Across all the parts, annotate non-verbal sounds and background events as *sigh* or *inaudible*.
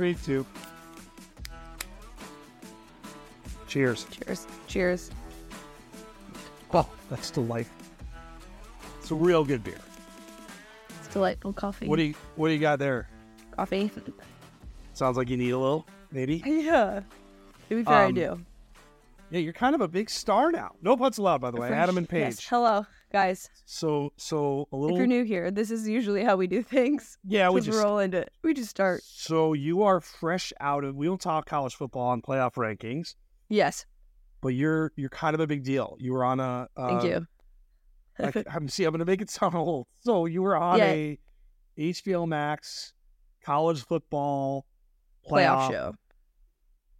Three, two. Cheers. Cheers. Cheers. Oh, that's delightful. It's a real good beer. It's delightful coffee. What do you What do you got there? coffee? Sounds like you need a little, maybe. *laughs* yeah. To be fair, I Um, do. Yeah, you're kind of a big star now. No putts allowed, by the way. Adam and Paige. Yes. Hello, guys. So, so a little. If you're new here, this is usually how we do *laughs* things. yeah, we Just roll into it. We just start. So you are fresh out of. We don't talk college football on playoff rankings, Yes. but you're you're kind of a big deal. You were on a. Uh, Thank you. I, I'm see. I'm going to make it *laughs* sound old. So you were on Yeah. a HBO Max college football Playoff show.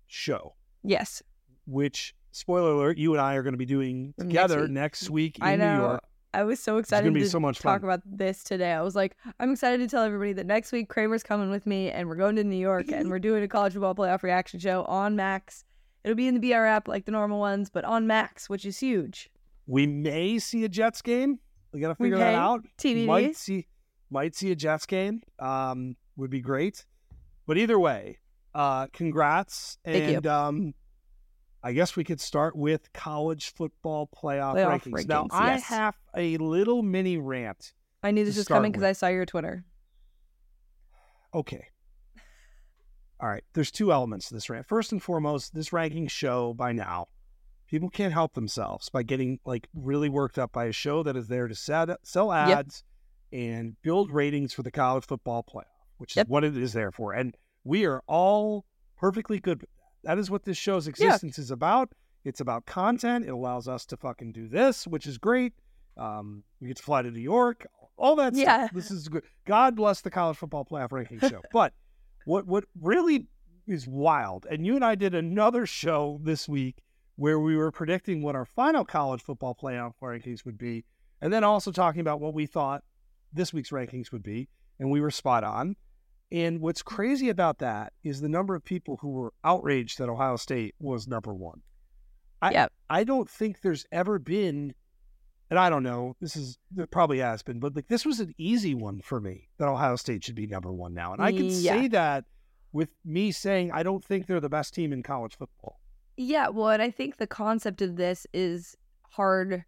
show, Yes. which spoiler alert, you and I are going to be doing Next together week. next week in. New York. I was so excited to so much talk fun. about this today. I was like, I'm excited to tell everybody that next week Kramer's coming with me and we're going to New York and we're doing a college football playoff reaction show on Max. It'll be in the BR app like the normal ones, but on Max, which is huge. We may see a Jets game. We got to We figure that out. TBD. Might see, might see a Jets game. Um, would be great. But either way, uh, congrats. Thank you. and um, I guess we could start with college football playoff, Playoff rankings. Now, rankings, I have a little mini rant. I knew this was coming because. I saw your Twitter. Okay. All right. There's two elements to this rant. First and foremost, this ranking show by now, people can't help themselves by getting like really worked up by a show that is there to sell, sell ads and build ratings for the college football playoff, which is Yep. what it is there for. And we are all perfectly good with that. Is what this show's existence is about. It's about content. It allows us to fucking do this, which is great. Um, we get to fly to New York, all that Yeah. stuff. This is good. God bless the college football playoff ranking *laughs* show. but what what really is wild, and you and I did another show this week where we were predicting what our final college football playoff rankings would be, and then also talking about what we thought this week's rankings would be, and we were spot on. And what's crazy about that is the number of people who were outraged that Ohio State was number one. I Yep. I don't think there's ever been, and I don't know, this is there probably has been, but like this was an easy one for me that Ohio State should be number one now, and I can mm, Yeah. say that with me saying I don't think they're the best team in college football. Yeah, well, and I think the concept of this is hard.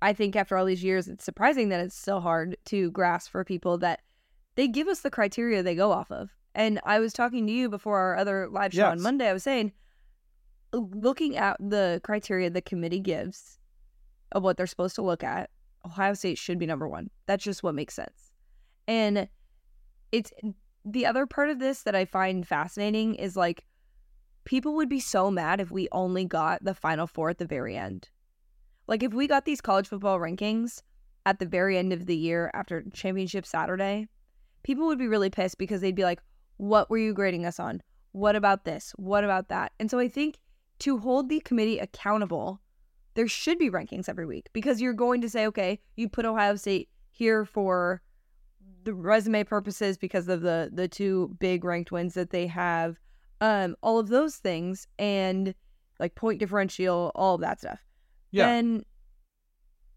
I think after all these years, it's surprising that it's still hard to grasp for people that they give us the criteria they go off of. And I was talking to you before our other live show on Monday. I was saying, uh, looking at the criteria the committee gives of what they're supposed to look at, Ohio State should be number one. That's just what makes sense. And it's the other part of this that I find fascinating is like people would be so mad if we only got the final four at the very end. Like if we got these college football rankings at the very end of the year after championship Saturday, people would be really pissed because they'd be like, what were you grading us on? What about this? What about that? And so I think to hold the committee accountable, there should be rankings every week because you're going to say, okay, you put Ohio State here for the resume purposes because of the the two big ranked wins that they have, um, all of those things and like point differential, all of that stuff. Yeah. Then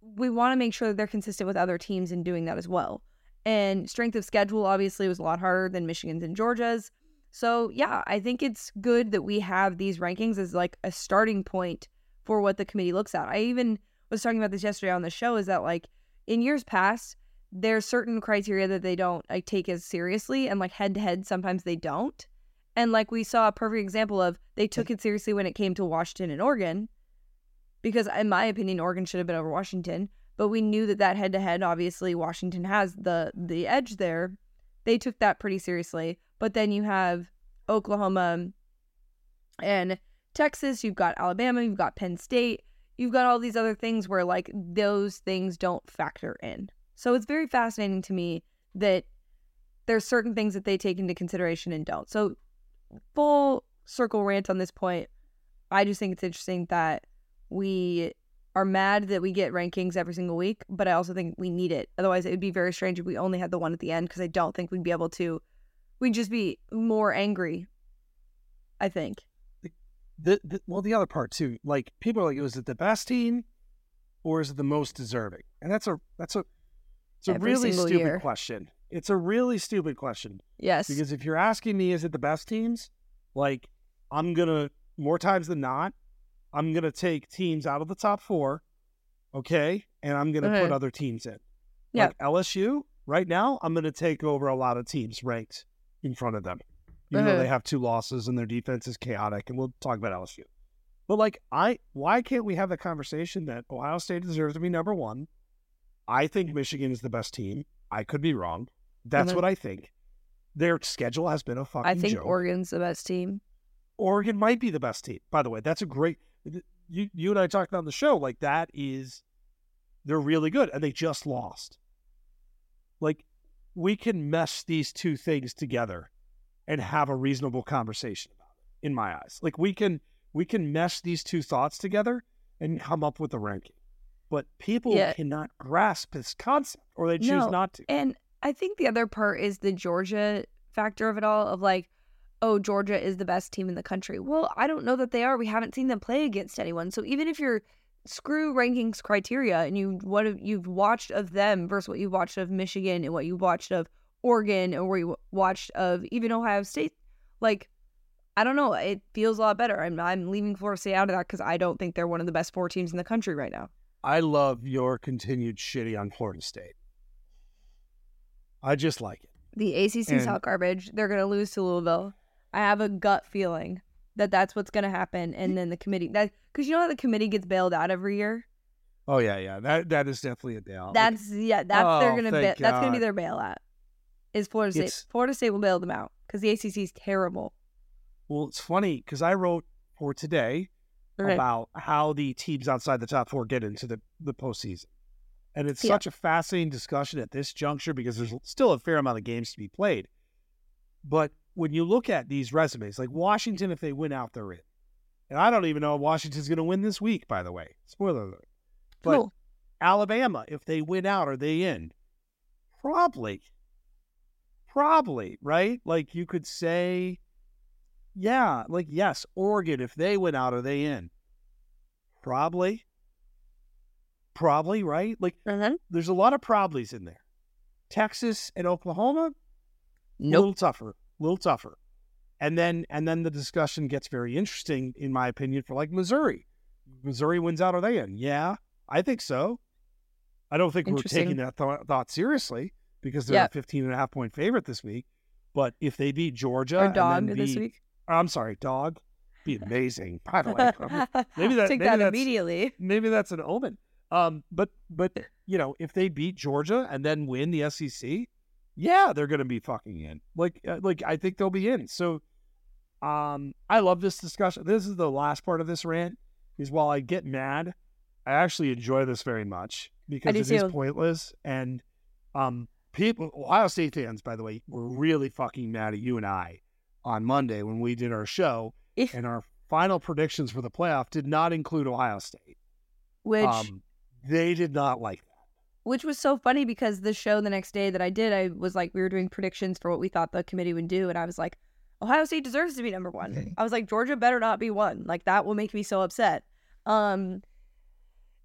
we want to make sure that they're consistent with other teams in doing that as well. And strength of schedule obviously was a lot harder than Michigan's and Georgia's. So yeah, I think it's good that we have these rankings as like a starting point for what the committee looks at. I even was talking about this yesterday on the show is that like in years past, there's certain criteria that they don't like take as seriously and like head to head sometimes they don't. And like we saw a perfect example of they took it seriously when it came to Washington and Oregon because in my opinion Oregon should have been over Washington, but we knew that that head to head obviously Washington has the the edge there. They took that pretty seriously. But then you have Oklahoma and Texas, you've got Alabama, you've got Penn State, you've got all these other things where like those things don't factor in. So it's very fascinating to me that there's certain things that they take into consideration and don't. So full circle rant on this point. I just think it's interesting that we are mad that we get rankings every single week, but I also think we need it. Otherwise, it would be very strange if we only had the one at the end because I don't think we'd be able to. We'd just be more angry. I think. The, the well, the other part too, like people are like, is it the best team, or is it the most deserving? And that's a that's a It's a every really stupid year. question. It's a really stupid question Yes. because if you're asking me, is it the best teams? Like, I'm gonna more times than not, I'm gonna take teams out of the top four, okay, and I'm gonna put Mhm. other teams in. Yeah. Like LSU right now, I'm gonna take over a lot of teams ranked in front of them, even though Mhm. they have two losses and their defense is chaotic. And we'll talk about LSU. But like, I why can't we have the conversation that Ohio State deserves to be number one? I think Michigan is the best team. I could be wrong. That's Mhm. what I think. Their schedule has been a fucking I think joke. Oregon's the best team. Oregon might be the best team. By the way, that's a great. You you and I talked on the show like that is, they're really good and they just lost. Like, we can mesh these two things together, and have a reasonable conversation about it. In my eyes, like we can we can mesh these two thoughts together and come up with a ranking. But people Yeah. cannot grasp this concept, or they choose No, not to. And I think the other part is the Georgia factor of it all of like, oh, Georgia is the best team in the country. Well, I don't know that they are. We haven't seen them play against anyone. So even if you're screw rankings criteria and you what you've watched of them versus what you've watched of Michigan and what you watched of Oregon and where you watched of even Ohio State, like I don't know, it feels a lot better. I'm I'm leaving Florida State out of that because I don't think they're one of the best four teams in the country right now. I love your continued shitty on Florida State. I just like it. The ACC's And- hot garbage. They're going to lose to Louisville. I have a gut feeling that that's what's going to happen. And then the committee, that because you know how the committee gets bailed out every year. Oh yeah, yeah. That that is definitely a. Like, That's yeah. That's they're Oh, gonna. thank Ba- that's gonna be their bailout. Is Florida State? It's- Florida State will bail them out because the ACC is terrible. well, it's funny because I wrote for today Okay. about how the teams outside the top four get into the the postseason, and it's Yeah. such a fascinating discussion at this juncture because there's still a fair amount of games to be played. But when you look at these resumes, like Washington, if they win out, they're in. And I don't even know if Washington's going to win this week. By the way, spoiler alert. But Cool. Alabama, if they win out, are they in? Probably. Probably, right? Like you could say, yeah, like yes, Oregon, if they win out, are they in? Probably. Probably, right? Like Mhm. there's a lot of probablys in there. Texas and Oklahoma, a little tougher, a little tougher. And then and then the discussion gets very interesting, in my opinion, for like Missouri. Missouri wins out, are they in? Yeah, I think so. I don't think we're taking that th- thought seriously because they're Yeah. a 15 and a half point favorite this week. But if they beat Georgia, Or dog then this week. I'm sorry, dog, be *laughs* amazing. By the way, maybe that take maybe that immediately. maybe that's an omen. Um, but but you know, if they beat Georgia and then win the SEC, yeah, they're gonna be fucking in. Like uh, like I think they'll be in. So, um, I love this discussion. This is the last part of this rant. Is while I get mad, I actually enjoy this very much because it is too. pointless and um people Ohio State fans, by the way, were really fucking mad at you and I on Monday when we did our show If- and our final predictions for the playoff did not include Ohio State. Which um, they did not like. Which was so funny because the show the next day that I did, I was like, we were doing predictions for what we thought the committee would do, and I was like, Ohio State deserves to be number one. Okay. I was like, Georgia better not be one. Like that will make me so upset. Um,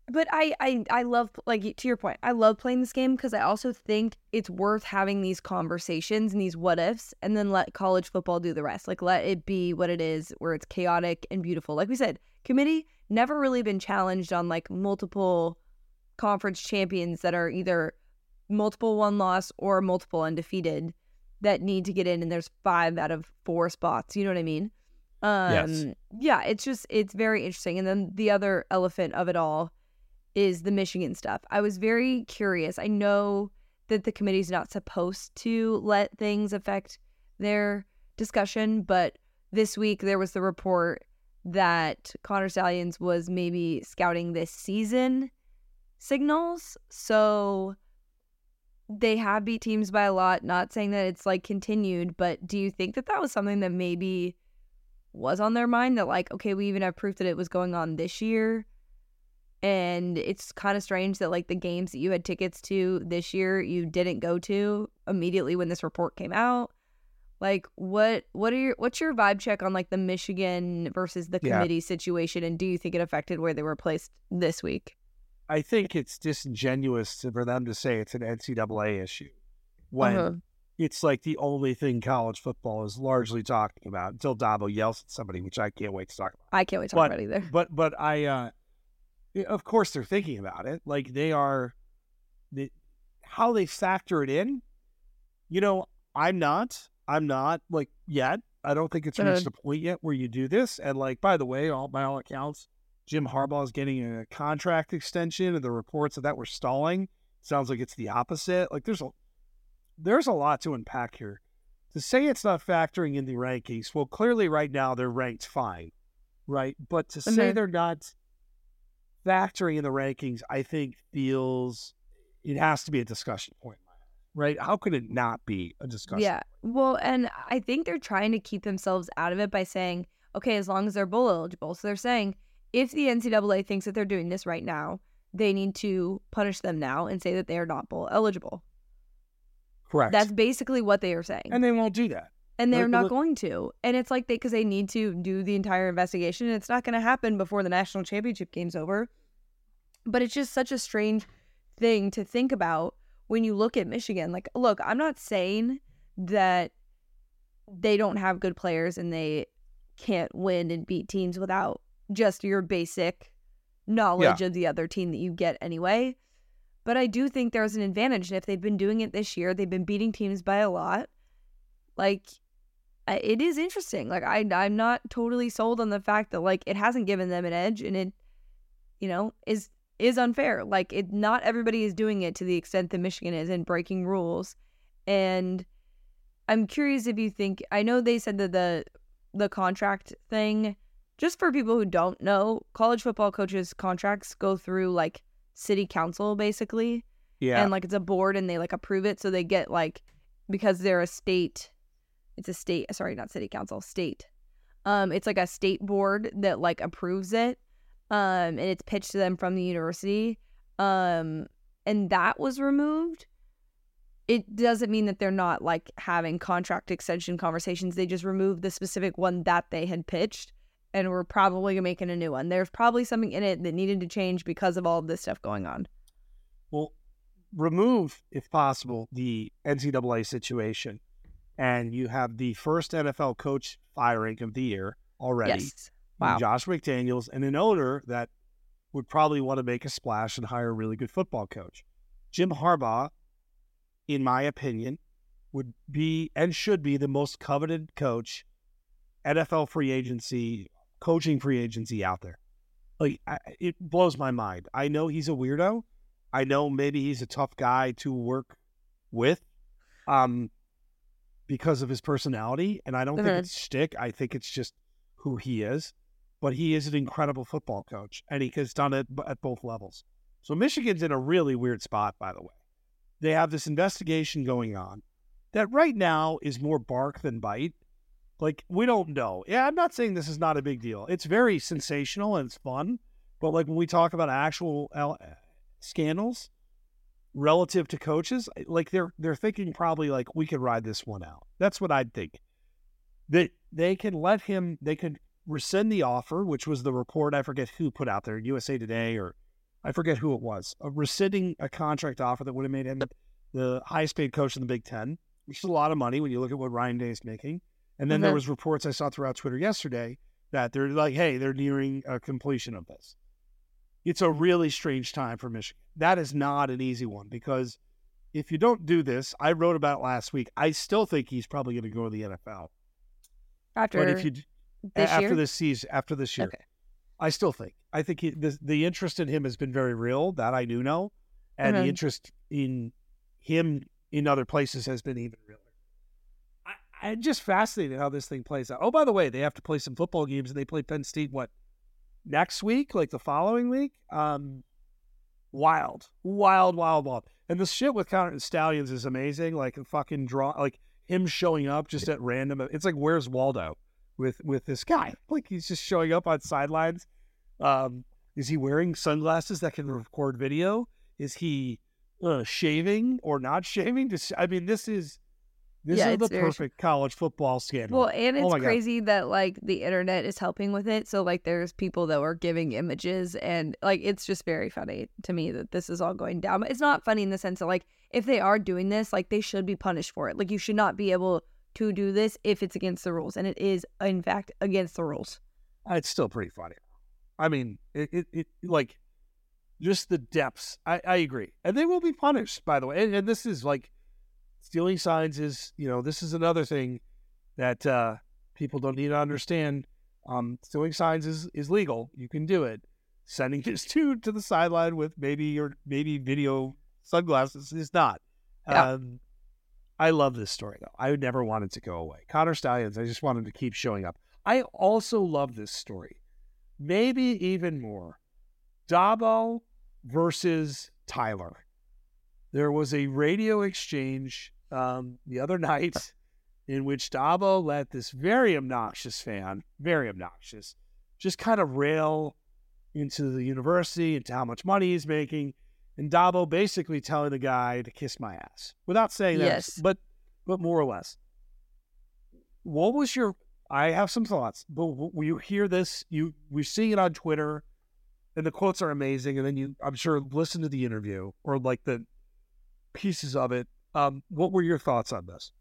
but I, I, I love like to your point. I love playing this game because I also think it's worth having these conversations and these what ifs, and then let college football do the rest. Like let it be what it is, where it's chaotic and beautiful. Like we said, committee never really been challenged on like multiple conference champions that are either multiple one loss or multiple undefeated that need to get in and there's five out of four spots you know what i mean um Yes. yeah it's just it's very interesting and then the other elephant of it all is the michigan stuff i was very curious i know that the committee's not supposed to let things affect their discussion but this week there was the report that connor stalions was maybe scouting this season signals. So they have beat teams by a lot. Not saying that it's like continued, but do you think that that was something that maybe was on their mind? That like, okay, we even have proof that it was going on this year. And it's kind of strange that like the games that you had tickets to this year you didn't go to immediately when this report came out. Like what what are your what's your vibe check on like the Michigan versus the Yeah. committee situation and do you think it affected where they were placed this week? I think it's disingenuous for them to say it's an NCAA issue when Uh-huh. it's like the only thing college football is largely talking about until Dabo yells at somebody, which I can't wait to talk about. I can't wait to But- talk about either. *laughs* But but I, uh, of course, they're thinking about it. Like they are, the, how they factor it in. You know, I'm not. I'm not like yet. I don't think it's reached Uh-huh. a point yet where you do this. And like, by the way, all by all accounts, Jim Harbaugh is getting a contract extension, and the reports of that were stalling. Sounds like it's the opposite. Like there's a there's a lot to unpack here. To say it's not factoring in the rankings, well, clearly right now they're ranked fine, right? But to say Mhm. they're not factoring in the rankings, I think feels it has to be a discussion point, right? How could it not be a discussion? Yeah. Well, and I think they're trying to keep themselves out of it by saying, okay, as long as they're bowl eligible. So they're saying if the NCAA thinks that they're doing this right now, they need to punish them now and say that they are not bowl eligible. correct. That's basically what they are saying. and they won't do that. and they're Look- not look- going to. And it's like they because they need to do the entire investigation. And it's not going to happen before the national championship game's over. But it's just such a strange thing to think about when you look at Michigan. Like, look, I'm not saying that they don't have good players and they can't win and beat teams without just your basic knowledge of the other team that you get anyway. But I do think there's an advantage. And if they've been doing it this year, they've been beating teams by a lot. Like, it is interesting. Like, I, I'm not totally sold on the fact that, like, it hasn't given them an edge and it, you know, is is unfair. Like, it not everybody is doing it to the extent that Michigan is and breaking rules. And I'm curious if you think, I know they said that the, the contract thing, just for people who don't know, college football coaches' contracts go through like city council basically. Yeah. And like it's a board and they like approve it. So they get like, because they're a state, it's a state, sorry, not city council, state. Um, it's like a state board that like approves it. Um, and it's pitched to them from the university. Um, and that was removed. It doesn't mean that they're not like having contract extension conversations. They just removed the specific one that they had pitched and we're probably making a new one. There's probably something in it that needed to change because of all of this stuff going on. Well, remove, if possible, the NCAA situation, and you have the first NFL coach firing of the year already. Yes. Wow. Josh McDaniels, and an owner that would probably want to make a splash and hire a really good football coach. Jim Harbaugh, in my opinion, would be and should be the most coveted coach, NFL free agency, coaching free agency out there. Like I, it blows my mind. I know he's a weirdo. I know maybe he's a tough guy to work with, um, because of his personality, and I don't Mhm. think it's shtick. I think it's just who he is. But he is an incredible football coach, and he has done it at both levels. So Michigan's in a really weird spot, by the way. They have this investigation going on that right now is more bark than bite. Like we don't know. Yeah, I'm not saying this is not a big deal. It's very sensational and it's fun, but like when we talk about actual uh, scandals relative to coaches, like they're they're thinking probably like we could ride this one out. That's what I'd think. That they can let him. They could rescind the offer, which was the report I forget who put out there, USA Today or I forget who it was, uh, rescinding a contract offer that would have made him the highest paid coach in the Big Ten, which is a lot of money when you look at what Ryan Day is making. And then there Mhm. was reports I saw throughout Twitter yesterday that they're like, hey, they're nearing a completion of this. It's a really strange time for Michigan. That is not an easy one because if you don't do this, I wrote about it last week. I still think he's probably going to go to the NFL. After but if you this after year? this season, after this year, Okay. I still think. I think he, the the interest in him has been very real. That I do know, and Mhm. the interest in him in other places has been even realer. I'm just fascinating how this thing plays out. Oh, by the way, they have to play some football games, and they play Penn State what next week, like the following week. Um, wild, wild, wild, wild. And the shit with Counter and Stallions is amazing. Like a fucking draw, like him showing up just at random. It's like where's Waldo with with this guy? *laughs* Like he's just showing up on sidelines. Um, is he wearing sunglasses that can record video? Is he uh, shaving or not shaving? Just, I mean, this is This Yeah, is the very- perfect college football scandal. Well, and Oh it's God. crazy that like the internet is helping with it. So like there's people that were giving images and like it's just very funny to me that this is all going down. But it's not funny in the sense that like if they are doing this, like they should be punished for it. Like you should not be able to do this if it's against the rules. And it is in fact against the rules. Uh, it's still pretty funny. I mean, it, it, it like just the depths. I, I agree, and they will be punished. By the way, and, and this is like stealing signs is you know this is another thing that uh, people don't need to understand. Um, stealing signs is is legal. You can do it. Sending *laughs* this dude to the sideline with maybe your maybe video sunglasses is not. Yeah. Um, I love this story though. I would never wanted to go away. Connor Stalions. I just want wanted to keep showing up. I also love this story. Maybe even more. Dabo versus Tyler. There was a radio exchange um, the other night in which Dabo let this very obnoxious fan, very obnoxious, just kind of rail into the university, into how much money he's making, and Dabo basically telling the guy to kiss my ass without saying that, Yes. but but more or less. What was your? I have some thoughts, but when you hear this, you we're seeing it on Twitter, and the quotes are amazing, and then you, I'm sure, listen to the interview or like the pieces of it. Um, what were your thoughts on this?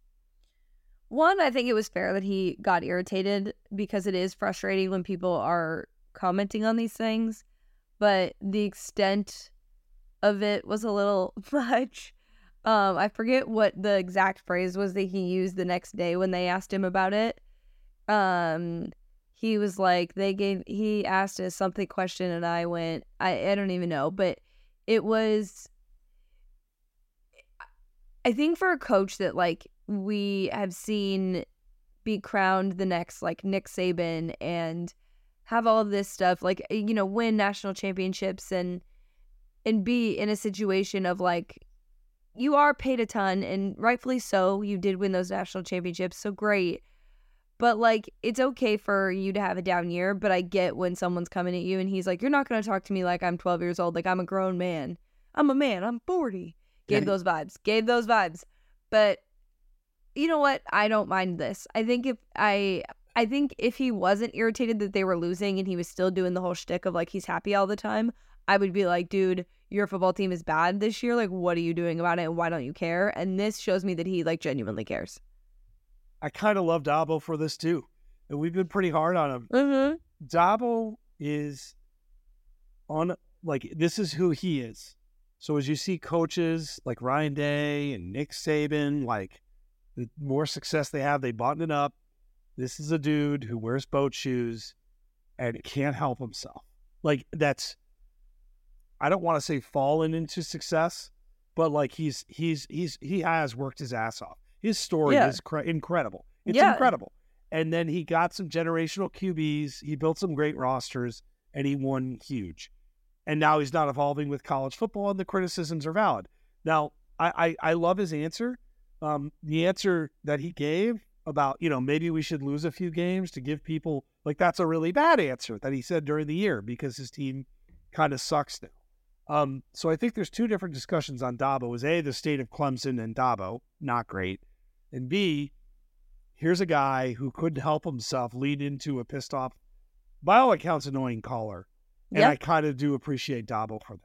One, I think it was fair that he got irritated because it is frustrating when people are commenting on these things, but the extent of it was a little *laughs* much. Um, I forget what the exact phrase was that he used the next day when they asked him about it. Um, he was like, they gave, he asked us something question, and I went, I, I don't even know, but it was, I think for a coach that like we have seen be crowned the next like Nick Saban and have all of this stuff like eh, you know win national championships and and be in a situation of like you are paid a ton and rightfully so you did win those national championships so great. But like it's okay for you to have a down year but i get when someone's coming at you and he's like you're not going to talk to me like i'm 12 years old like i'm a grown man. I'm a man i'm 40 gave those vibes gave those vibes. But you know what? I don't mind this. I think if i i think if he wasn't irritated that they were losing and he was still doing the whole shtick of like he's happy all the time i would be like dude your football team is bad this year. Like what are you doing about it? And why don't you care? And this shows me that he like genuinely cares. I kind of love Dabo for this too, and we've been pretty hard on him. mm-hmm. Dabo is on like this is who he is. So as you see coaches like Ryan Day and Nick Saban, like the more success they have, they button it up. This is a dude who wears boat shoes and can't help himself. Like that's I don't want to say fallen into success, but like he's he's he's he has worked his ass off. His story Yeah. is cre- incredible. It's Yeah. incredible. And then he got some generational QBs. He built some great rosters, and he won huge. And now he's not evolving with college football, and the criticisms are valid. Now, I I, I love his answer. Um, the answer that he gave about you know maybe we should lose a few games to give people like that's a really bad answer that he said during the year because his team kind of sucks now. Um, so I think there's two different discussions on Dabo. Is a the state of Clemson and Dabo not great, and B here's a guy who couldn't help himself lead into a pissed off, by all accounts, annoying caller. And Yep. I kind of do appreciate Dabo for that.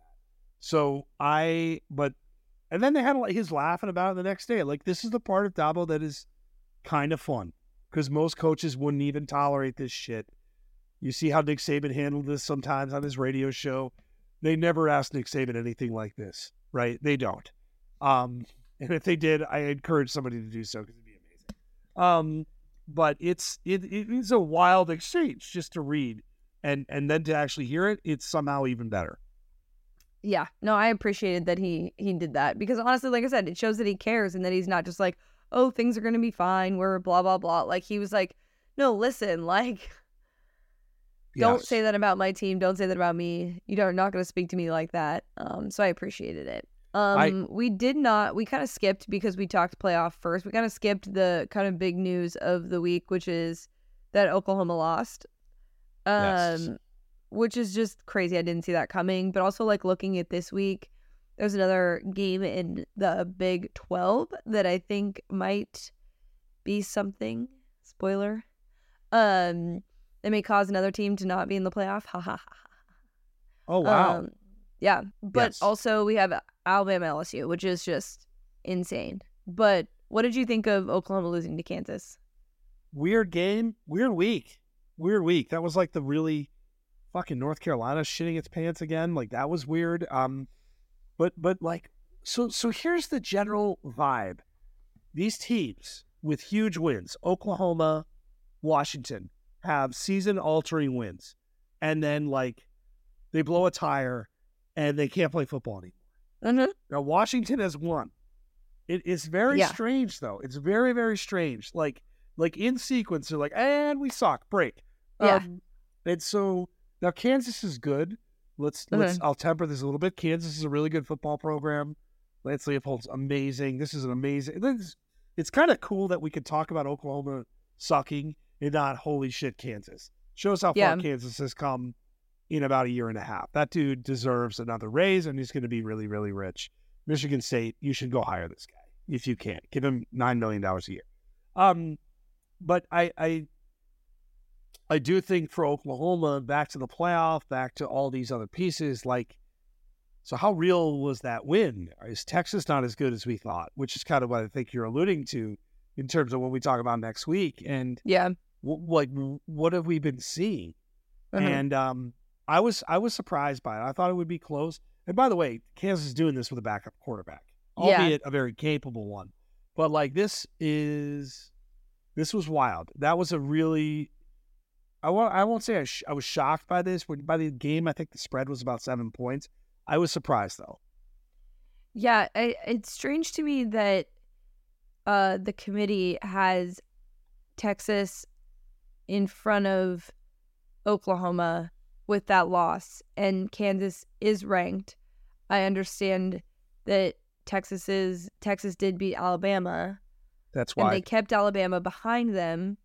So I, but, and then they had like his laughing about it the next day. Like this is the part of Dabo that is kind of fun because most coaches wouldn't even tolerate this shit. You see how Nick Saban handled this sometimes on his radio show. They never asked Nick Saban anything like this, right? They don't. Um, *laughs* and if they did, I encourage somebody to do so because it'd be amazing. Um, but it's it, it is a wild exchange just to read and and then to actually hear it, it's somehow even better. yeah no i appreciated that he he did that because honestly like i said it shows that he cares and that he's not just like oh things are gonna be fine we're blah blah blah like he was like no listen like *laughs* don't Yes. say that about my team don't say that about me you are not going to speak to me like that um so i appreciated it um I- we did not we kind of skipped because we talked playoff first we kind of skipped the kind of big news of the week which is that oklahoma lost um Yes. which is just crazy i didn't see that coming but also like looking at this week there's another game in the big 12 that i think might be something. Spoiler. Um, that may cause another team to not be in the playoff. Ha ha ha. Oh wow. Um, yeah, but Yes. also we have Alabama LSU, which is just insane. But what did you think of Oklahoma losing to Kansas? weird game, weird week, weird week. That was like the really fucking North Carolina shitting its pants again. Like that was weird. Um, but but like so so here's the general vibe. These teams with huge wins, Oklahoma, Washington, have season altering wins, and then like they blow a tire and they can't play football anymore. Mm-hmm. Now Washington has won. It is very Yeah. strange though. It's very very strange. Like like in sequence, they're like, and we suck. Break. Yeah. Um, and so now Kansas is good. Let's Mm-hmm. let's. I'll temper this a little bit. Kansas is a really good football program. Lance Leipold's amazing. This is an amazing. This, it's kind of cool that we could talk about Oklahoma sucking and not holy shit Kansas. Shows how Yeah. far Kansas has come in about a year and a half. That dude deserves another raise, and he's going to be really really rich. Michigan State, you should go hire this guy if you can. Give him nine million dollars a year. Um, but I, I, I do think for Oklahoma, back to the playoff, back to all these other pieces, like, so how real was that win? Is Texas not as good as we thought? Which is kind of what I think you're alluding to in terms of what we talk about next week. And Yeah. w- like, what have we been seeing? Mhm. And um, I was I was surprised by it. I thought it would be close. And by the way, Kansas is doing this with a backup quarterback, Yeah. albeit a very capable one. But like this is this was wild. That was a really I won't I won't say I, sh- I was shocked by this. By the game, I think the spread was about seven points. I was surprised though. Yeah, I, it's strange to me that uh, the committee has Texas in front of Oklahoma with that loss, and Kansas is ranked. I understand that Texas is Texas did beat Alabama, That's why and they kept Alabama behind them.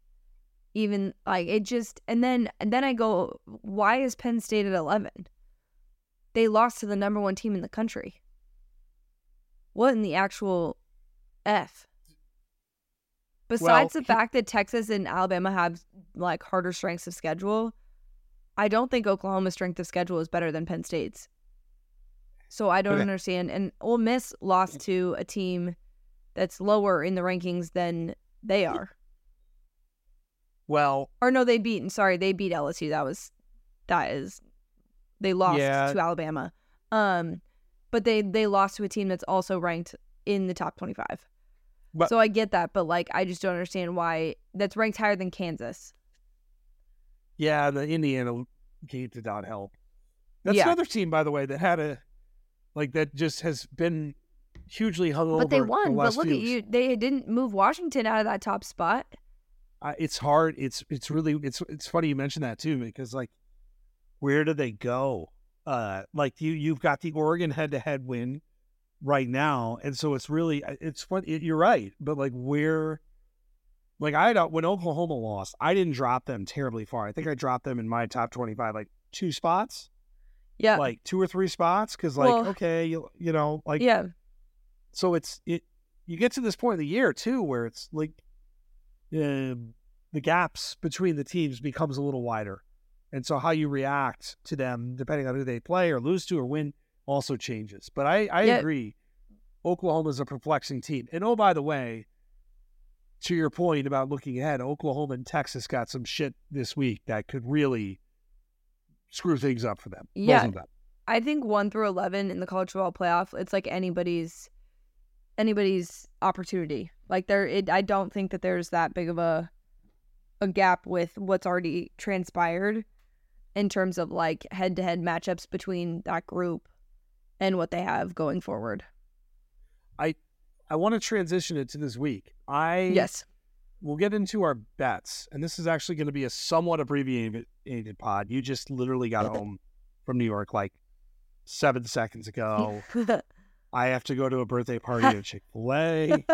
Even like it just, and then and then I go, why is Penn State at eleven? They lost to the number one team in the country. What in the actual f? Besides the he- fact that Texas and Alabama have like harder strengths of schedule, I don't think Oklahoma's strength of schedule is better than Penn State's. So I don't Okay. understand. And Ole Miss lost mm. to a team that's lower in the rankings than they are. Well, Or no, they beat. Sorry, they beat LSU. That was that is they lost Yeah. to Alabama. Um, but they they lost to a team that's also ranked in the top twenty five. But- So I get that, but like I just don't understand why that's ranked higher than Kansas. yeah, the Indiana game did not help. That's Yeah. another team, by the way, that had a like that just has been hugely hungover. But they the won. But look few at you. They didn't move Washington out of that top spot. I, it's hard. It's it's really it's it's funny you mentioned that too because like where do they go? Uh, like you you've got the Oregon head to head win right now, and so it's really it's fun. It, you're right, but like where, like I don't when Oklahoma lost, I didn't drop them terribly far. I think I dropped them in my top twenty five like two spots, Yeah. like two or three spots, because like Well- okay, you you know like yeah. so it's it you get to this point of the year too where it's like um, the gaps between the teams becomes a little wider and so how you react to them depending on who they play or lose to or win also changes but i i Yeah. agree oklahoma's a perplexing team and oh by the way to your point about looking ahead oklahoma and texas got some shit this week that could really screw things up for them Yeah. them. I think one through eleven in the college football playoff, it's like anybody's anybody's opportunity. Like there, it, I don't think that there's that big of a a gap with what's already transpired in terms of like head to head matchups between that group and what they have going forward. i I want to transition it to this week i Yes. we'll get into our bets, and this is actually going to be a somewhat abbreviated pod. You just literally got home from New York like seven seconds *laughs* ago. I have to go to a birthday party at Chick Fil A.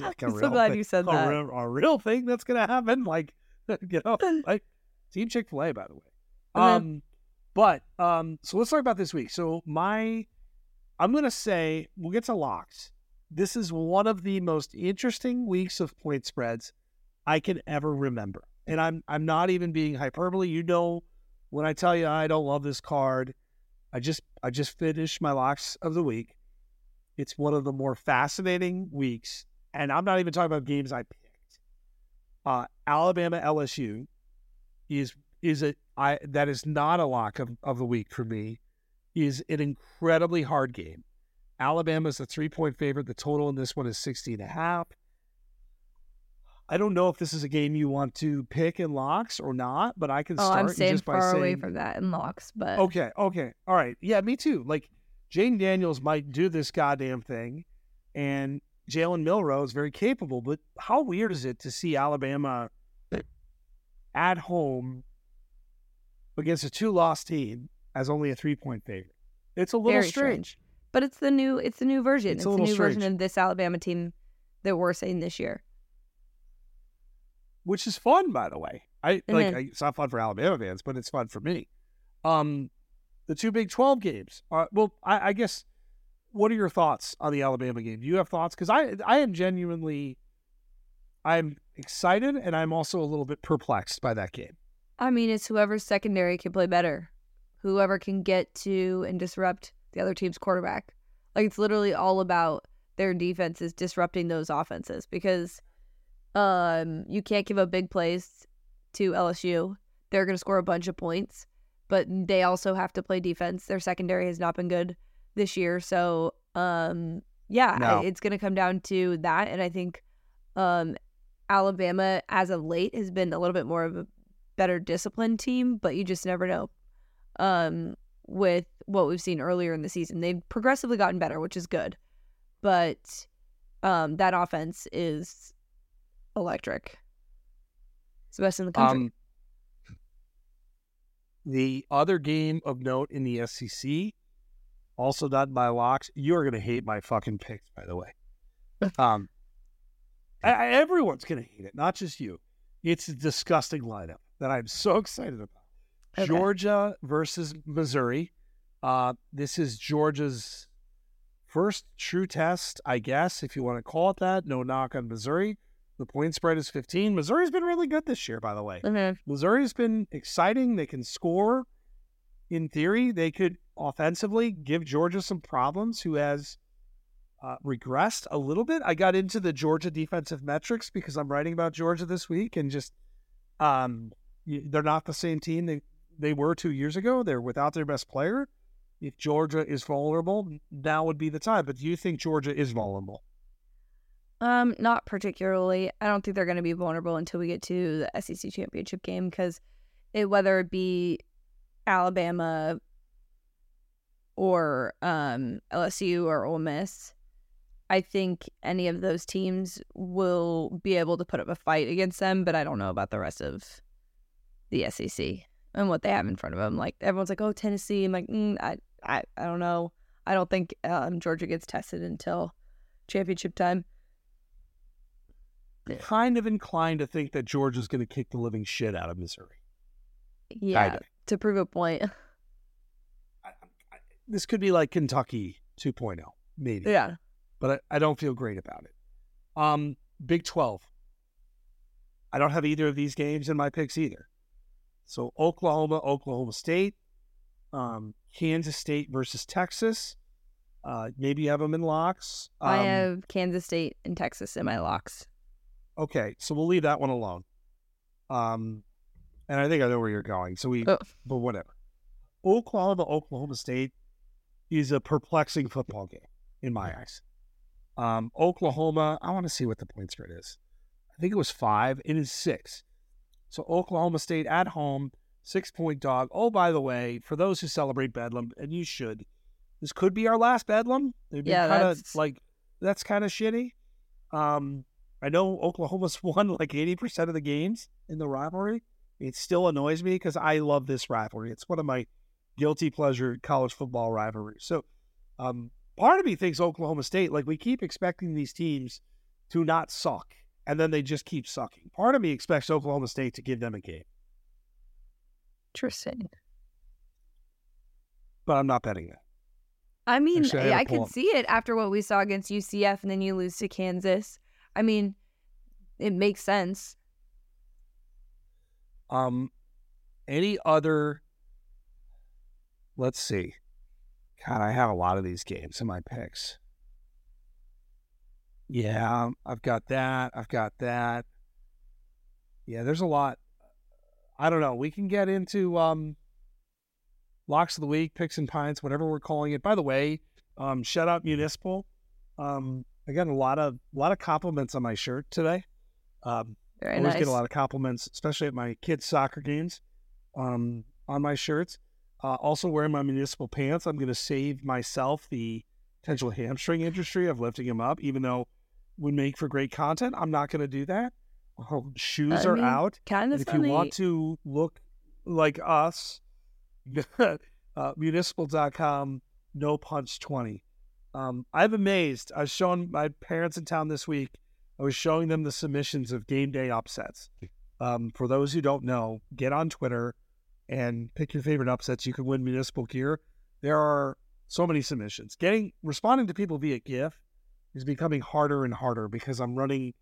like I'm so glad thing, you said a that. real, a real thing that's going to happen. Like, *laughs* you know, like Team Chick Fil A, by the way. Um, but um, so let's talk about this week. So my, I'm going to say we'll get to locks. this is one of the most interesting weeks of point spreads I can ever remember. And I'm I'm not even being hyperbole. You know when I tell you I don't love this card, I just I just finished my locks of the week. It's one of the more fascinating weeks, and I'm not even talking about games I picked. Uh, Alabama LSU is is a I that is not a lock of, of the week for me. Is an incredibly hard game. Alabama is a three point favorite. The total in this one is 60 and a half. I don't know if this is a game you want to pick in locks or not, but I can Oh, start I'm just by far saying, away from that in locks, but Okay, okay. All right. Yeah, me too. Like Jayden Daniels might do this goddamn thing and Jalen Milroe is very capable, but how weird is it to see Alabama at home against a two loss team as only a three point favorite? It's a little very strange. strange. But it's the new it's the new version. It's It's, a the new version of this Alabama team that we're seeing this year. which is fun, by the way. I And like I, it's not fun for Alabama fans, but it's fun for me. Um, the two Big Twelve games. Uh, well, I, I guess. What are your thoughts on the Alabama game? Do you have thoughts? Because I I am genuinely, I'm excited and I'm also a little bit perplexed by that game. I mean, it's whoever's secondary can play better. Whoever can get to and disrupt the other team's quarterback. Like it's literally all about their defenses disrupting those offenses because um you can't give up big plays to LSU. They're going to score a bunch of points, but they also have to play defense. Their secondary has not been good this year, so um yeah, No. I- it's going to come down to that and I think um Alabama as of late has been a little bit more of a better disciplined team, but you just never know. Um, with what we've seen earlier in the season, they've progressively gotten better, which is good. But um, that offense is electric. It's the best in the country. Um, the other game of note in the SEC, also not by locks. You are going to hate my fucking picks, by the way. *laughs* Um, I, I- everyone's going to hate it, not just you. It's a disgusting lineup that I'm so excited about. Okay. Georgia versus Missouri. Uh, this is Georgia's first true test, I guess, if you want to call it that. No knock on Missouri. The point spread is 15. Missouri's been really good this year, by the way. Mhm. Missouri's been exciting. They can score. In theory, they could offensively give Georgia some problems, who has uh, regressed a little bit. I got into the Georgia defensive metrics because I'm writing about Georgia this week, and just um, they're not the same team they they were two years ago. They're without their best player. If Georgia is vulnerable, now would be the time. But do you think Georgia is vulnerable? Um, not particularly. I don't think they're going to be vulnerable until we get to the SEC championship game because it whether it be Alabama or um LSU or Ole Miss, I think any of those teams will be able to put up a fight against them. But I don't know about the rest of the SEC and what they have in front of them. Like everyone's like, "Oh, Tennessee." I'm like, mm, I, I, I don't know. I don't think um, Georgia gets tested until championship time. Kind of inclined to think that Georgia's going to kick the living shit out of Missouri. Yeah, Kinda. To prove a point. *laughs* I, I, this could be like Kentucky 2.0, maybe. yeah. But I, I don't feel great about it. Um, Big 12. I don't have either of these games in my picks either. So Oklahoma, Oklahoma State, um, Kansas State versus Texas. Uh, maybe you have them in locks. Um, I have Kansas State and Texas in my locks. Okay, so we'll leave that one alone. Um, and I think I know where you're going. So we, Oh. but whatever. Oklahoma, Oklahoma State is a perplexing football game in my eyes. Um, Oklahoma, I want to see what the point spread is. I think it was five. It is six. So Oklahoma State at home, six point dog. Oh, by the way, for those who celebrate Bedlam, and you should, this could be our last Bedlam. They've Yeah, kind of like that's kind of shitty. Um, I know Oklahoma's *laughs* won like eighty percent of the games in the rivalry. It still annoys me because I love this rivalry. It's one of my guilty pleasure college football rivalries. So, um, part of me thinks Oklahoma State, like we keep expecting these teams to not suck, and then they just keep sucking. Part of me expects Oklahoma State to give them a game, Interesting. but I'm not betting that. I mean, Actually, I I, to could see it after what we saw against UCF, and then you lose to Kansas. I mean, it makes sense. Um, any other? Let's see. God, I have a lot of these games in my picks. Yeah, I've got that. I've got that. Yeah, there's a lot. I don't know. We can get into um locks of the week, picks and pints, whatever we're calling it. By the way, um, shout out municipal. Um, I got a lot of a lot of compliments on my shirt today. Um, Very I always nice. get a lot of compliments, especially at my kids' soccer games, um, on my shirts. Uh, also, wearing my municipal pants, I'm going to save myself the potential hamstring industry of lifting them up, even though would make for great content. I'm not going to do that. Oh, shoes I are mean, out. kind of if funny. you want to look like us, *laughs* uh, municipal.com, no punch 20. Um, I'm amazed. I was showing my parents in town this week. I was showing them the submissions of game day upsets. Um, for those who don't know, get on Twitter and pick your favorite upsets. You can win municipal gear. There are so many submissions. Getting responding to people via GIF is becoming harder and harder because I'm running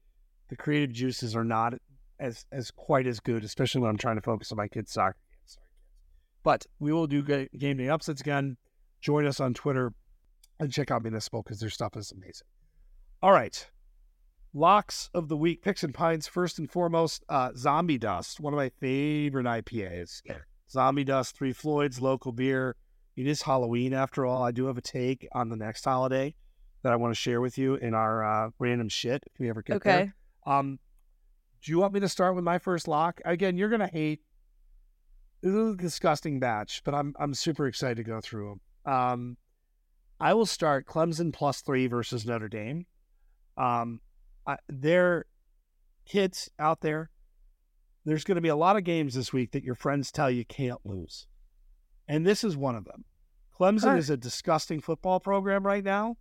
the creative juices are not as as quite as good, especially when I'm trying to focus on my kids' soccer games. But we will do game day upsets again. Join us on Twitter and check out Municipal because their stuff is amazing. All right. Locks of the week, picks and pines. First and foremost, uh, Zombie Dust, one of my favorite IPAs. Zombie Dust, Three Floyds, local beer. It is Halloween after all. I do have a take on the next holiday that I want to share with you in our uh, random shit if we ever get there. okay. Um, do you want me to start with my first lock? Again, you're gonna hate. This is a disgusting batch, but I'm I'm super excited to go through them. Um, I will start Clemson plus three versus Notre Dame. Um, I, there, kids out there, there's going to be a lot of games this week that your friends tell you can't lose, and this is one of them. Clemson is a disgusting football program right now.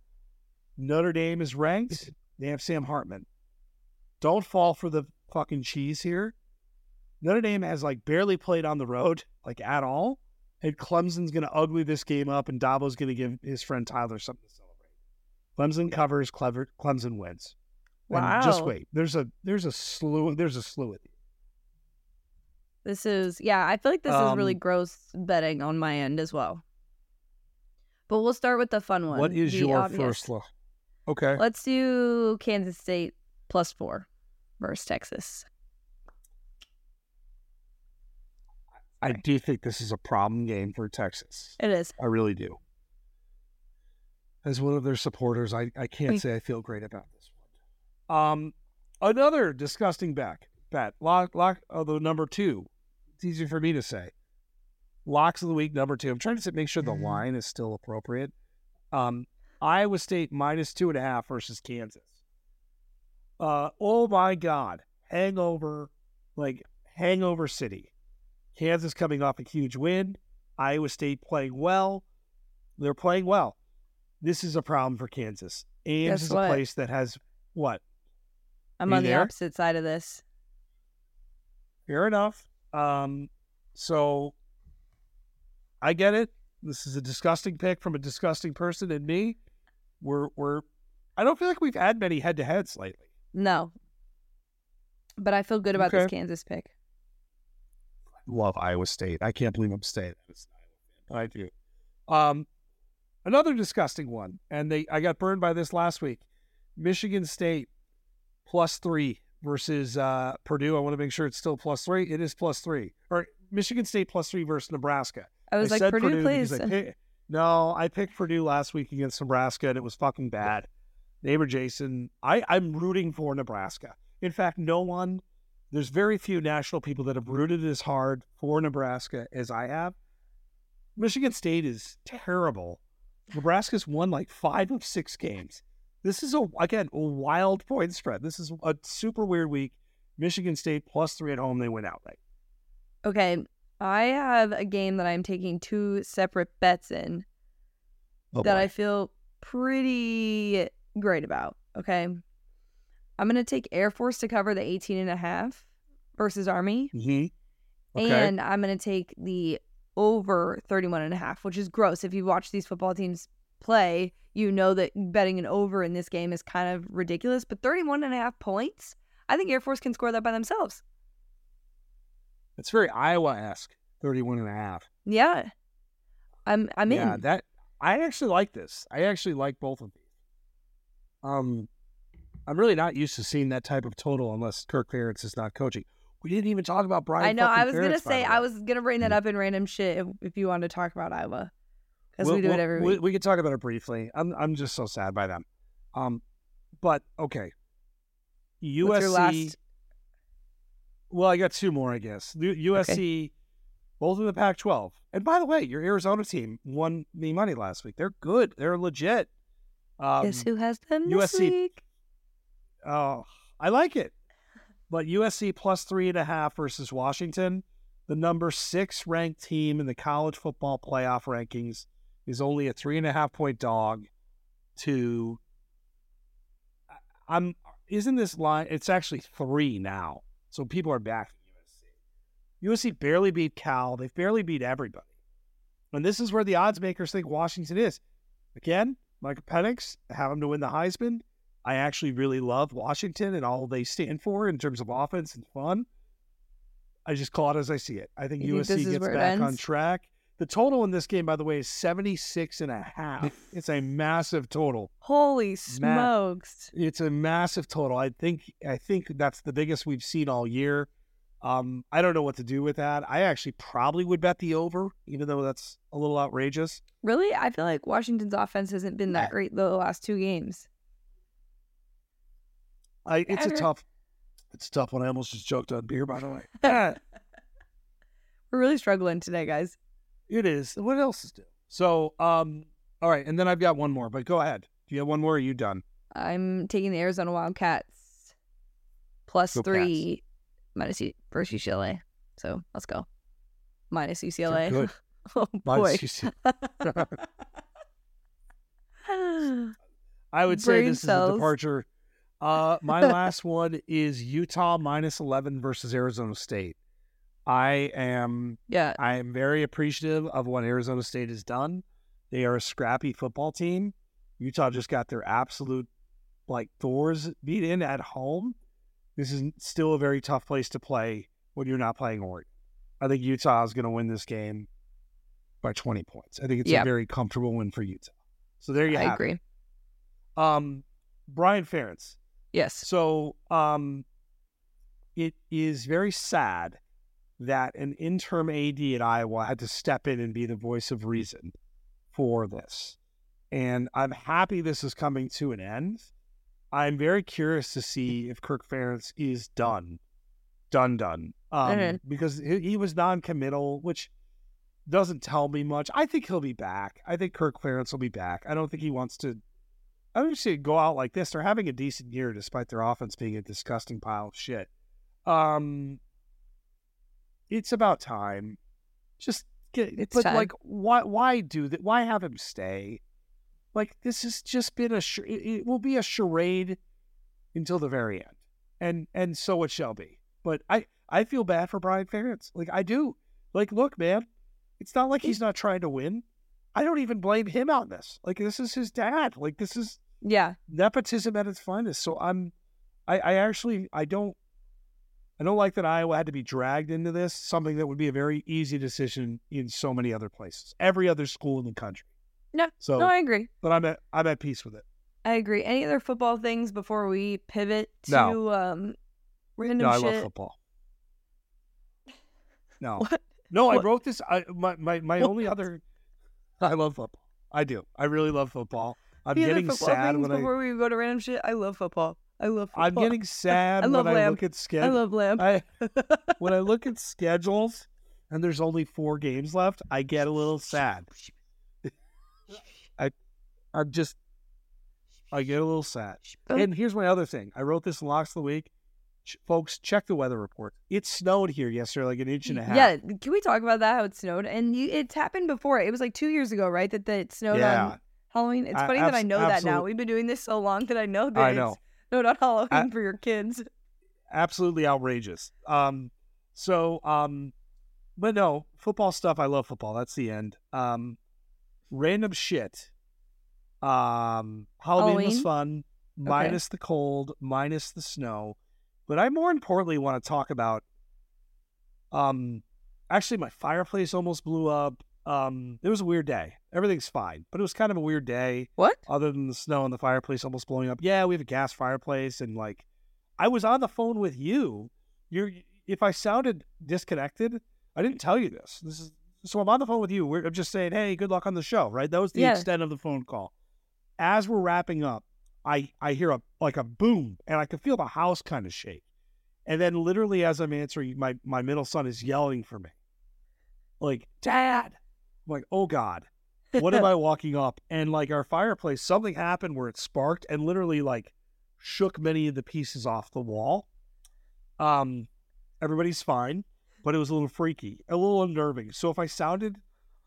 Notre Dame is ranked. *laughs* They have Sam Hartman. Don't fall for the fucking cheese here. Notre Dame has like barely played on the road, like at all. And Clemson's going to ugly this game up, and Dabo's going to give his friend Tyler something to celebrate. Clemson covers, clever. Clemson wins. And just wait. There's a there's a slew there's a slew of these. This is yeah. I feel like this is really Um, gross betting on my end as well. But we'll start with the fun one. What is your obvious. first look? Okay. Let's do Kansas State plus four versus Texas. I do think this is a problem game for Texas. It is. I really do. As one of their supporters, I, I can't Wait. say I feel great about this. Um, another disgusting back bet. Lock lock of the number two. It's easy for me to say. Locks of the week number two. I'm trying to make sure the line is still appropriate. Um, Iowa State minus two and a half versus Kansas. Uh, oh my God, hangover, like hangover city. Kansas coming off a huge win. Iowa State playing well. They're playing well. This is a problem for Kansas. Ames Guess is a what? place that has what? I'm You on the opposite side of this. Fair enough. Um, so I get it. This is a disgusting pick from a disgusting person and me. We're we're I don't feel like we've had many head to heads lately. No. But I feel good about this Kansas pick. love Iowa State. I can't believe I'm saying that. I do. Um, another disgusting one, and they I got burned by this last week. Michigan State plus three versus uh, Purdue. I want to make sure it's still plus three. It is plus three. Or Michigan State plus three versus Nebraska. I was like, said Purdue, because please. I *laughs* pick- no, I picked Purdue last week against Nebraska, and it was fucking bad. Neighbor Jason, I, I'm rooting for Nebraska. In fact, no one, there's very few national people that have rooted as hard for Nebraska as I have. Michigan State is terrible. Nebraska's won like five of six games. This is a again a wild point spread. This is a super weird week. Michigan State plus three at home, they win outright. Okay. I have a game that I'm taking two separate bets in that I feel pretty great about. Okay. I'm going to take Air Force to cover the 18 and a half versus Army. Mhm. Okay. And I'm going to take the over 31 and a half, which is gross. If you watch these football teams play, you know that betting an over in this game is kind of ridiculous. But 31 and a half points, I think Air Force can score that by themselves. It's very Iowa esque, 31 and a half. Yeah. I'm I'm Yeah, in. that I actually like this. I actually like both of these. Um, I'm really not used to seeing that type of total unless Kirk Ferentz is not coaching. We didn't even talk about Brian. I know. I was fucking gonna say I was gonna bring that Mm. up in random shit if, if you wanted to talk about Iowa because We'll- we do we'll- it every week. We can talk about it briefly. I'm I'm just so sad by them. Um, but okay. USC. Last? Well, I got two more, I guess. USC, both in the Pac-12. And by the way, your Arizona team won me money last week. They're good. They're legit. Um, Guess who has them this USC week? Oh, I like it. But USC plus three and a half versus Washington, the number six ranked team in the college football playoff rankings, is only a three and a half point dog to. I'm. Isn't this line? It's actually three now. So people are backing USC. USC barely beat Cal. They've barely beat everybody. And this is where the odds makers think Washington is. Again, Michael Penix, have him to win the Heisman. I actually really love Washington and all they stand for in terms of offense and fun. I just call it as I see it. I think You USC this is gets back on track. The total in this game, by the way, is 76 and a half. *laughs* it's a massive total. Holy smokes! It's a massive total. I think I think that's the biggest we've seen all year. Um, I don't know what to do with that. I actually probably would bet the over, even though that's a little outrageous. Really, I feel like Washington's offense hasn't been that great the last two games. I it's a tough it's a tough one. I almost just choked on beer, by the way. *laughs* We're really struggling today, guys. It is. What else is new? So, um, all right, and then I've got one more, but go ahead. Do you have one more? Or are you done? I'm taking the Arizona Wildcats plus Go Cats. three minus U- versus UCLA. So let's go. Minus UCLA. Good. *laughs* oh Minus boy. *laughs* I would say Brain this is a departure. Uh, my last one is Utah minus eleven versus Arizona State. I am yeah. I am very appreciative of what Arizona State has done. They are a scrappy football team. Utah just got their absolute like doors beat in at home. This is still a very tough place to play when you're not playing Oregon. I think Utah is going to win this game by 20 points. I think it's Yeah. a very comfortable win for Utah. So there you I have I agree. it. Um, Brian Ferentz. Yes. So um, it is very sad that an interim AD at Iowa had to step in and be the voice of reason for this. And I'm happy this is coming to an end. I'm very curious to see if Kirk Ferentz is done, done, done, um, Mhm. because he, he was non-committal, which doesn't tell me much. I think he'll be back. I think Kirk Ferentz will be back. I don't think he wants to. I don't see it go out like this. They're having a decent year despite their offense being a disgusting pile of shit. Um, it's about time. Just get. It's but time. like, why? Why do that? Why have him stay? Like this has just been a. It, it will be a charade until the very end, and and so it shall be. But I I feel bad for Brian Ferentz. Like I do. Like, look, man, it's not like he's not trying to win. I don't even blame him on this. Like this is his dad. Like this is Yeah. nepotism at its finest. So I'm, I, I actually, I don't, I don't like that Iowa had to be dragged into this. Something that would be a very easy decision in so many other places, every other school in the country. No, So, No, I agree. but I'm at, I'm at peace with it. I agree. Any other football things before we pivot to No. um random No, I love football. *laughs* No, What? no, I wrote this. I my my, my What? only other, *laughs* I love football. I do. I really love football. I'm other getting sad when I. before we go to random shit? I love football. I love football. I'm getting *laughs* sad I love when I Lamb. look at schedules. I love lamp. I *laughs* when I look at schedules and there's only four games left, I get a little sad. I I'm just I get a little sad. Oh. And here's my other thing. I wrote this in Locks of the Week. Ch- folks, check the weather report. It snowed here yesterday, like an inch and a half. Yeah, can we talk about that? How it snowed, and you, it's happened before. It was like two years ago, right? That, that it snowed Yeah. on Halloween. It's funny that I know that now. We've been doing this so long that I know that I know. Snowed on Halloween I- for your kids. absolutely outrageous. Um, so, um, but no, football stuff. I love football. That's the end. Um, random shit. Um, Halloween, was Halloween? fun, minus the cold, minus the snow. But I more importantly want to talk about. Um, actually, my fireplace almost blew up. Um, it was a weird day. Everything's fine, but it was kind of a weird day. What? other than the snow and the fireplace almost blowing up. Yeah, we have a gas fireplace, and like, I was on the phone with you. You're if I sounded disconnected, I didn't tell you this. This is so I'm on the phone with you. We're, I'm just saying, hey, good luck on the show, right? That was the Yeah. extent of the phone call. As we're wrapping up, I I hear a like a boom, and I can feel the house kind of shake. And then, literally, as I'm answering, my my middle son is yelling for me, like, "Dad!" I'm like, "Oh God!" What am *laughs* I walking up? And like our fireplace, something happened where it sparked and literally like shook many of the pieces off the wall. Um, everybody's fine, but it was a little freaky, a little unnerving. So if I sounded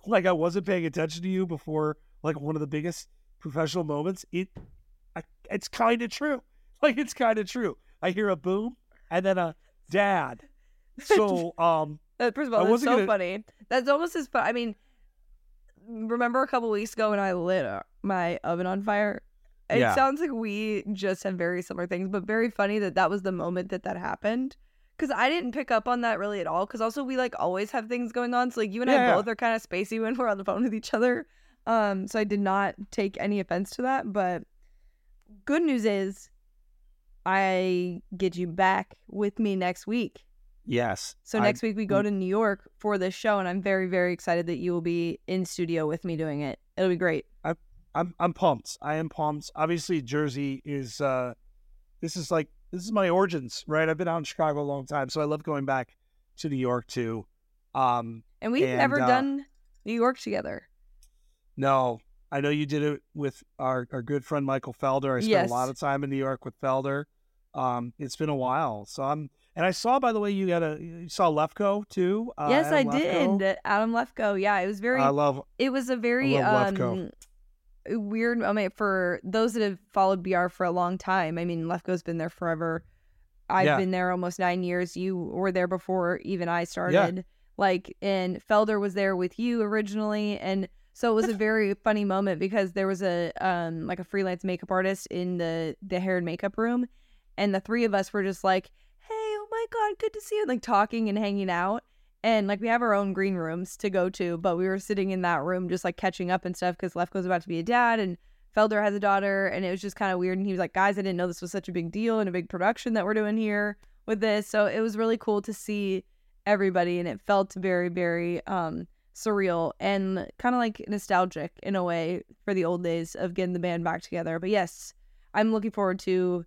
like I wasn't paying attention to you before, like one of the biggest professional moments, it, I, it's kind of true. *laughs* Like it's kind of true. I hear a boom and then a dad. *laughs* So um, First of I all, that's so gonna- funny. That's almost as fun. I mean, remember a couple weeks ago when I lit my oven on fire? It Yeah. sounds like we just had very similar things, but very funny that that was the moment that that happened. Because I didn't pick up on that really at all. Because also we like always have things going on. So like you and Yeah, I yeah. both are kind of spacey when we're on the phone with each other. Um, so I did not take any offense to that. But good news is, I get you back with me next week. Yes. So I- next week we go to New York for this show, and I'm very, very excited that you will be in studio with me doing it. It'll be great. I'm I'm pumped. I am pumped. Obviously, Jersey is uh this is like this is my origins, right? I've been out in Chicago a long time, so I love going back to New York too. Um And we've And, never uh, done New York together. no, I know you did it with our, our good friend Michael Felder. I spent Yes. a lot of time in New York with Felder. Um it's been a while. So I'm and I saw by the way you got a you saw Lefko too. Uh, yes, I Adam Lefko. did. Adam Lefko. Yeah, it was very. I love it was a very um weird moment for those that have followed BR for a long time. I mean, Lefko's been there forever. I've Yeah. been there almost nine years. You were there before even I started. Like, and Felder was there with you originally, and so it was a very funny moment because there was a um like a freelance makeup artist in the the hair and makeup room, and the three of us were just like, "Hey, oh my god, good to see you!" Like talking and hanging out. And like we have our own green rooms to go to, but we were sitting in that room just like catching up and stuff because Lefko's about to be a dad and Felder has a daughter, and it was just kind of weird. And he was like, "Guys, I didn't know this was such a big deal and a big production that we're doing here with this." So it was really cool to see everybody, and it felt very, very um surreal and kind of like nostalgic in a way for the old days of getting the band back together. But yes, I'm looking forward to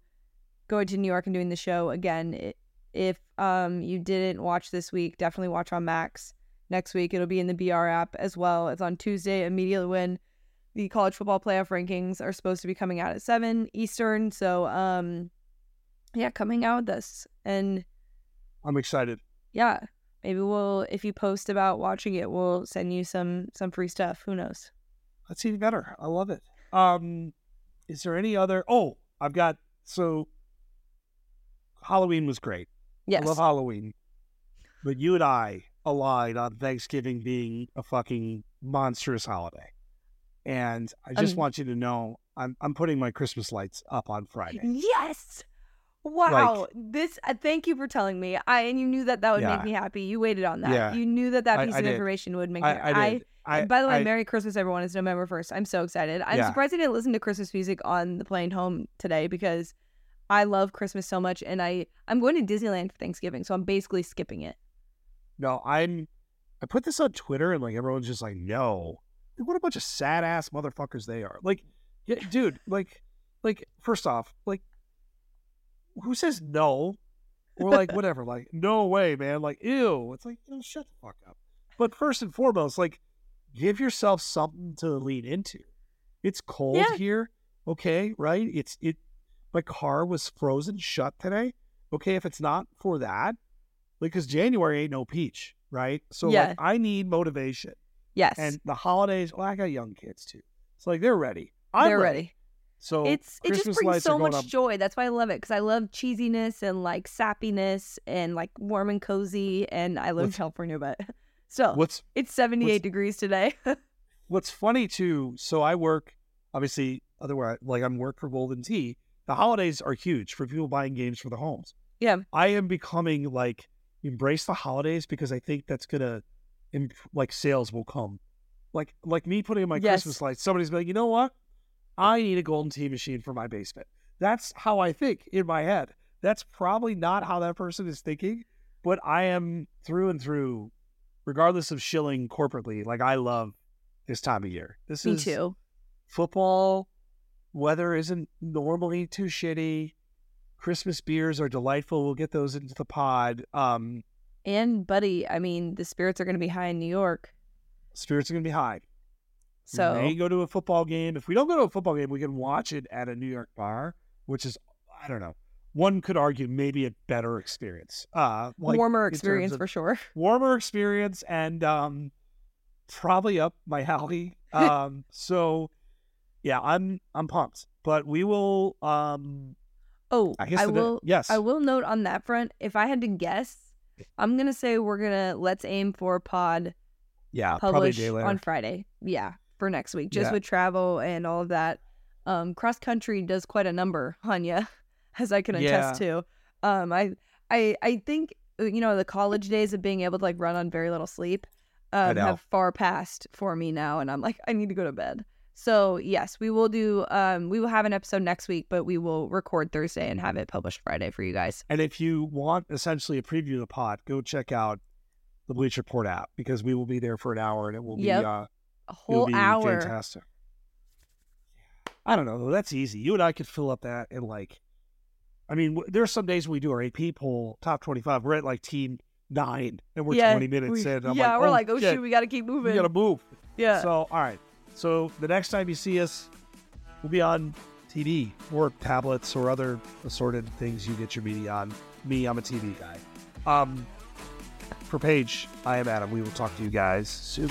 going to New York and doing the show again. It, if um you didn't watch this week, definitely watch on Max next week. It'll be in the BR app as well. It's on Tuesday immediately when the college football playoff rankings are supposed to be coming out at 7 Eastern. So um yeah, coming out with us. And I'm excited. yeah, maybe we'll if you post about watching it, we'll send you some some free stuff. Who knows? That's even better. I love it. Um, is there any other? Oh, I've got so. Halloween was great. Yes. I love Halloween, but you and I aligned on Thanksgiving being a fucking monstrous holiday, and I just Um, want you to know I'm I'm putting my Christmas lights up on Friday. Yes. Wow. this uh, thank you for telling me. I and you knew that that would Yeah. make me happy. You waited on that. Yeah. You knew that that piece I of did. information would make me I, I did. I, by the way, I- Merry Christmas, everyone. It's November 1st. I'm so excited. I'm Yeah. surprised I didn't listen to Christmas music on the plane home today because I love Christmas so much and I, I'm going to Disneyland for Thanksgiving, so I'm basically skipping it. no, I'm. I put this on Twitter and like everyone's just like, no, what a bunch of sad ass motherfuckers they are. Like, yeah, dude, like, like first off, like, who says no? Or like *laughs* whatever, like no way, man. Like, ew. It's like, you know, shut the fuck up. But first and foremost, like, give yourself something to lean into. It's cold Yeah. here, okay, right? It's it. My car was frozen shut today. Okay, if it's not for that, like, because January ain't no peach, right? So Yeah. like, I need motivation, Yes. and the holidays. Well, I got young kids too, It's like they're ready. I'm they're ready. So It's it Christmas just brings so much up. joy. That's why I love it because I love cheesiness and like sappiness and like warm and cozy. And I live in California, but *laughs* still, What's it's 78 degrees today. *laughs* What's funny too, so I work obviously, otherwise, like I'm work for Golden Tee. The holidays are huge for people buying games for the homes. Yeah. I am becoming like embrace the holidays because I think that's gonna, imp- like sales will come. Like like me putting in my Yes. Christmas lights. Somebody's like, you know what? I need a Golden Tee machine for my basement. That's how I think in my head. That's probably not how that person is thinking, but I am through and through, regardless of shilling corporately. Like I love this time of year. This Me is too. football. Weather isn't normally too shitty. Christmas beers are delightful. We'll get those into the pod. Um, And buddy, I mean, the spirits are going to be high in New York. spirits are gonna be high. So we may go to a football game. If we don't go to a football game, we can watch it at a New York bar, which is I don't know. One could argue maybe a better experience. Uh, like warmer experience for sure. *laughs* warmer experience and um probably up my alley. *laughs* Um so yeah, I'm I'm pumped. But we will um Oh, I I will. yes. I will note on that front. If I had to guess, I'm gonna say we're gonna let's aim for a pod yeah, publish day later. on Friday. Yeah, for next week, just Yeah. with travel and all of that. Um, cross country does quite a number on you, *laughs* as I can attest to. Um, I, I, I think uh, you know the college days of being able to like run on very little sleep, um, have far passed for me now, and I'm like I need to go to bed. So yes, we will do. Um, we will have an episode next week, but we will record Thursday and have it published Friday for you guys. And if you want essentially a preview of the pod, go check out the Bleacher Report app because we will be there for an hour and it will Yep. be uh A whole be hour. fantastic. I don't know. That's easy. You and I could fill up that in like, I mean, there are some days when we do our AP poll, top 25. We're at like team nine and we're yeah, 20 minutes we- in. I'm yeah, like, we're oh, like, oh shit, shoot, we got to keep moving. we got to move. yeah. So, all right. So the next time you see us, we'll be on TV or tablets or other assorted things you get your media on. Me, I'm a TV guy. Um, for Paige, I am Adam. We will talk to you guys soon.